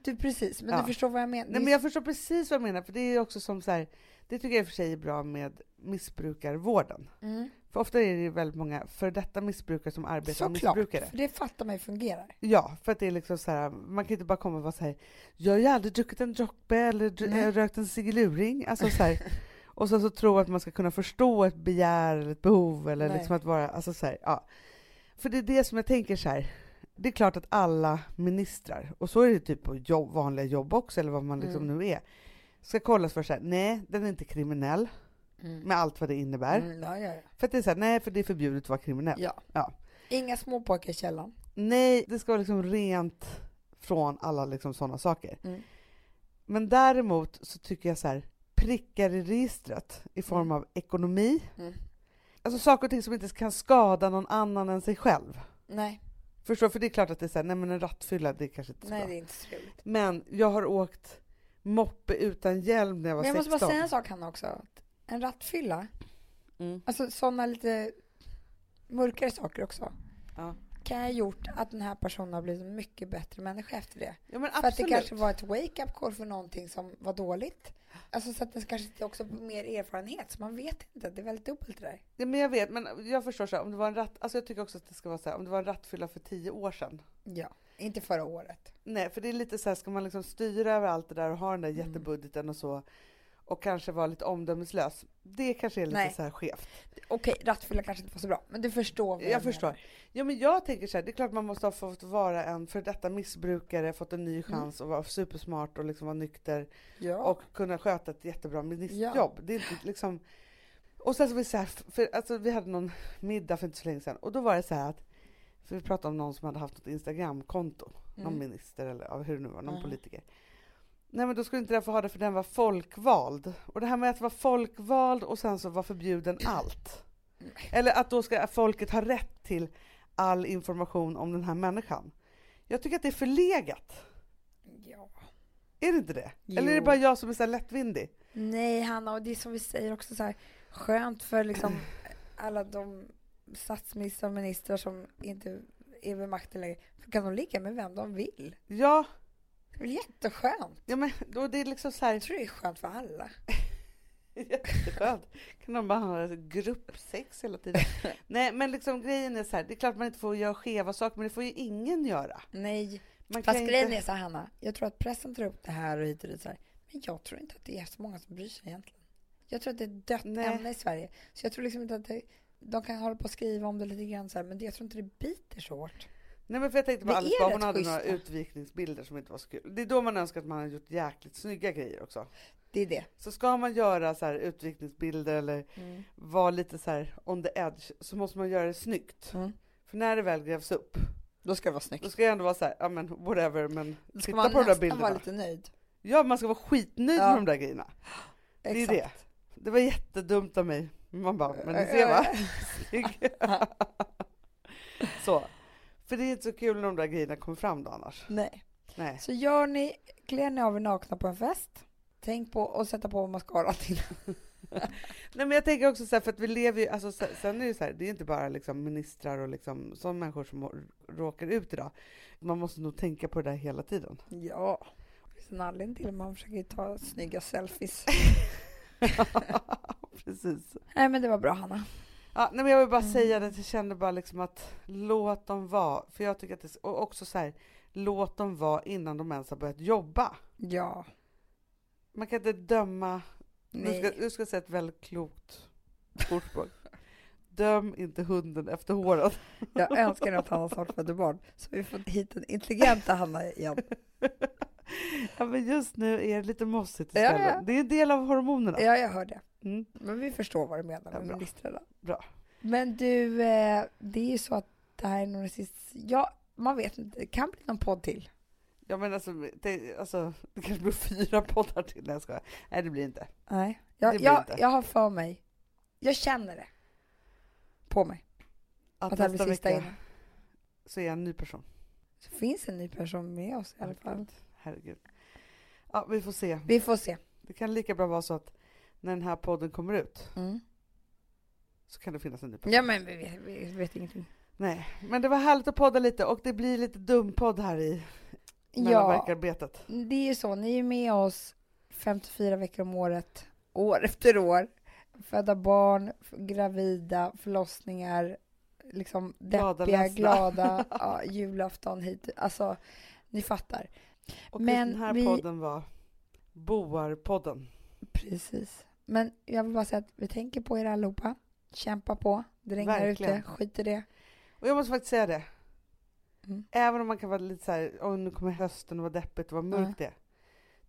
du precis, men Ja. du förstår vad jag menar. Nej, men jag förstår precis vad jag menar, för det är också som så här, det tycker jag i och för sig är bra med missbrukarvården. mm. För ofta är det väldigt många för detta missbrukare som arbetar med Såklart, missbrukare. för det fattar man ju fungerar. Ja, för att det är liksom så här, man kan inte bara komma och vara så här, jag har ju aldrig druckit en droppe eller Nej. rökt en cigaluring. Alltså så här, och så, så tro att man ska kunna förstå ett begär eller ett behov eller Nej. liksom att vara, alltså så här, ja. För det är det som jag tänker så här, det är klart att alla ministrar, och så är det typ på jobb, vanliga jobb också, eller vad man liksom Mm. nu är, ska kollas för så här, nej, den är inte kriminell, Mm. med allt vad det innebär. Mm, ja, ja, ja. För att det är så här, nej, för det är förbjudet att vara kriminell. ja. Ja. Inga småpojkar i källaren. Nej, det ska vara liksom rent från alla liksom sådana saker. Mm. Men däremot så tycker jag så här, prickar i registret i form Mm. av ekonomi, Mm. alltså saker och ting som inte kan skada någon annan än sig själv. Nej. Förstår? För det är klart att det är så här, nej men en rattfylla, det är kanske inte så Nej, bra. det är inte så trevligt. Men jag har åkt moppe utan hjälm när jag var Men jag måste 16. bara säga en sak Hanna också. En rattfylla, Mm. alltså sådana lite mörkare saker också, Ja. kan ha gjort att den här personen har blivit en mycket bättre människa efter det. ja, men För att det absolut. kanske var ett wake-up call för någonting som var dåligt. Alltså så att den kanske också får mer erfarenhet, så man vet inte. Det är väldigt dubbelt det där. Ja, men jag vet, men jag förstår så här, om det var en ratt, alltså jag tycker också att det ska vara så här, om det var en rattfylla för tio år sedan. Ja, inte förra året. Nej, för det är lite så här, ska man liksom styra över allt det där och ha den där Mm. jättebudgeten och så och kanske vara lite omdömeslös. Det kanske är lite Nej. så här skevt. Okej, rattfylla kanske inte var så bra, men du förstår vad Jag menar. förstår. Ja, men jag tänker så här, det är klart man måste ha fått vara en för detta missbrukare, fått en Mm. ny chans och vara supersmart och liksom vara nykter Ja. och kunna sköta ett jättebra ministerjobb. Ja. Det är inte liksom... Och sen så var det så här, för alltså vi hade någon middag för inte så länge sedan och då var det så här att, för vi pratade om någon som hade haft ett Instagramkonto, någon Mm. minister eller hur det nu var, någon Mm. politiker. Nej men då skulle inte den få ha det för den var folkvald. Och det här med att vara folkvald och sen så vara förbjuden allt. Eller att då ska folket ha rätt till all information om den här människan. Jag tycker att det är förlegat. ja. Är det inte det? Eller är det Jo. bara jag som är så lättvindig? Nej, Hanna, och det är som vi säger också så här, skönt för liksom alla de statsministrar och ministrar som inte är vid makten längre. För kan de ligga med vem de vill? Ja, Det är väl jätteskönt? ja men då det är liksom så här Jag tror det är skönt för alla. jätteskönt. Kan de bara ha gruppsex hela tiden? Nej men liksom grejen är så här, det är klart man inte får göra skeva saker men det får ju ingen göra. Nej, Man fast grejen inte... är så här, Hanna. Jag tror att pressen tar upp det här och hit och dit så här. Men jag tror inte att det är så många som bryr sig egentligen. Jag tror att det är ett dött Nej. ämne i Sverige. Så jag tror liksom inte att det, de kan hålla på och skriva om det lite grann så här, men jag tror inte det biter så hårt. Nej men för jag tänkte på Det Alice är Bah, hon hade några schyssta. utvikningsbilder som inte var så kul. Det är då man önskar att man hade gjort jäkligt snygga grejer också. Det är det. Så ska man göra så här utvikningsbilder eller Mm. vara lite så här on the edge så måste man göra det snyggt. Mm. För när det väl grävs upp, Då ska det vara snyggt. då ska jag ändå vara så här, ja men whatever, men Då ska titta man på de där nästan vara bilderna. lite nöjd. Ja, man ska vara skitnöjd Ja. med de där grejerna. Det är Exakt. det. Det var jättedumt av mig. Man bara, men ni ser va? Så. För det är inte så kul när de där grejerna kommer fram då annars. Nej. Nej. Så gör ni, klär ni av er nakna på en fest. Tänk på att sätta på mascara till. Nej men jag tänker också så här, för att vi lever ju, alltså sen, är det så här, det är inte bara liksom ministrar och liksom sådana människor som råkar ut idag. Man måste nog tänka på det där hela tiden. Ja. Det finns en anledning till att man försöker ta snygga selfies. Precis. Nej men det var bra Hanna. Ja, nej, men jag vill bara Mm. säga det, jag kände bara liksom att låt dem vara. För jag tycker att det, och också så här, låt dem vara innan de ens har börjat jobba. Ja. Man kan inte döma, nu Nej. ska, nu ska jag säga ett väldigt klokt ordspråk. Döm inte hunden efter håren. Jag önskar att Hanna snart födde barn. Så vi får hit den intelligenta Hanna igen. Ja, men just nu är det lite mossigt Ja, istället. ja. Det är en del av hormonerna. Ja, jag hör det. Mm. Men vi förstår vad du menar Ja, med bra. ministrarna. Bra. Men du, eh, det är ju så att det här är nog det sista. Ja, man vet inte. Det kan bli någon podd till. Ja, men alltså, det, alltså, det kanske blir fyra poddar till. Nej, jag skojar. Nej, det blir inte. Nej. Jag, jag, inte. jag har för mig. Jag känner det. På mig. Att Att det här blir sista vecka innan. så är jag en ny person. Så finns en ny person med oss i alla fall. Herregud. Ja, vi får se. Vi får se. Det kan lika bra vara så att när den här podden kommer ut Mm. så kan det finnas en ny person. Ja, men vi vet, vi vet ingenting. Nej, men det var härligt att podda lite och det blir lite dumpodd här i Ja, mellanverkarbetet. det är ju så. Ni är med oss 54 veckor om året, år efter år. Föda barn, gravida, förlossningar, liksom Glada, deppiga, ledsna. glada, ja, julafton hit. Alltså, ni fattar. Och Men den här vi- podden var Boarpodden. Precis. Men jag vill bara säga att vi tänker på er allihopa. Kämpa på. Det regnar ute. Skit i det. Och jag måste faktiskt säga det. Mm. Även om man kan vara lite så här, åh nu kommer hösten och vad deppigt och vad mörkt det är.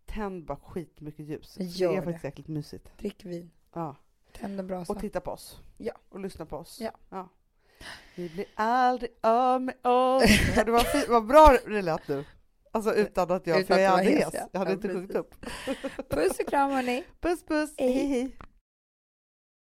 Tänd bara skitmycket ljus. Gör det är faktiskt jäkligt mysigt. Drick vin. Ja. Tänd en brasa. Och titta på oss. Ja. Och lyssna på oss. Ja. Vi blir aldrig av med oss. Ja. Vad bra det lät nu. Alltså utan att jag, Utan för jag är hes. hes, ja. Jag hade Ja, inte sjungit precis. upp. Puss och kram hörni. Puss puss, hej hej.